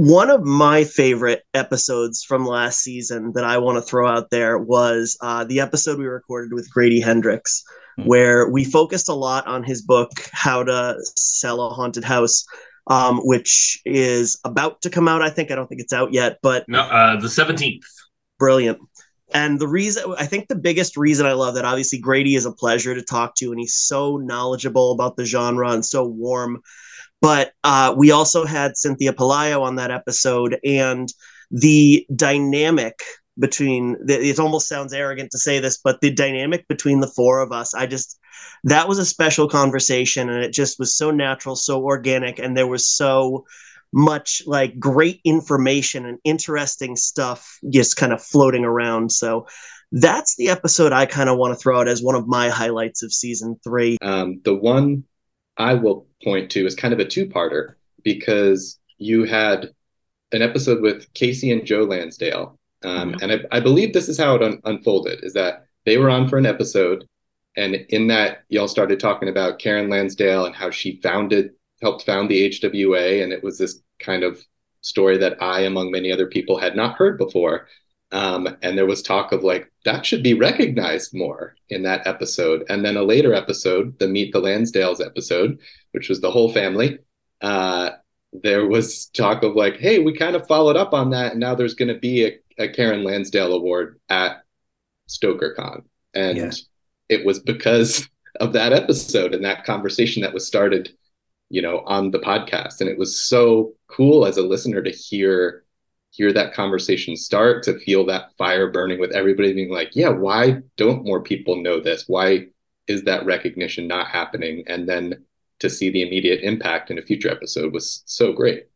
one of my favorite episodes from last season that I want to throw out there was uh, the episode we recorded with Grady Hendrix, mm-hmm. where we focused a lot on his book, How to Sell a Haunted House, um, which is about to come out. I think I don't think it's out yet, but no, uh, the seventeenth. Brilliant. And the reason I think the biggest reason I love that obviously Grady is a pleasure to talk to, and he's so knowledgeable about the genre and so warm. But uh, we also had Cynthia Pelayo on that episode, and the dynamic between it almost sounds arrogant to say this, but the dynamic between the four of us, I just that was a special conversation, and it just was so natural, so organic, and there was so much like great information and interesting stuff just kind of floating around. So that's the episode I kind of want to throw out as one of my highlights of season three. Um, the one I will point to is kind of a two parter because you had an episode with Kasey and Joe Lansdale. Um, mm-hmm. And I, I, believe this is how it un- unfolded is that they were on for an episode. And in that, y'all started talking about Karen Lansdale and how she founded helped found the HWA, and it was this kind of story that I, among many other people, had not heard before. Um, and there was talk of like that should be recognized more in that episode. And then a later episode, the Meet the Lansdales episode, which was the whole family, uh, there was talk of like, hey, we kind of followed up on that, and now there's going to be a, a, Karen Lansdale Award at StokerCon, and yeah. it was because of that episode and that conversation that was started you know, on the podcast. And it was so cool as a listener to hear hear that conversation start, to feel that fire burning with everybody being like, yeah, why don't more people know this? Why is that recognition not happening? And then to see the immediate impact in a future episode was so great.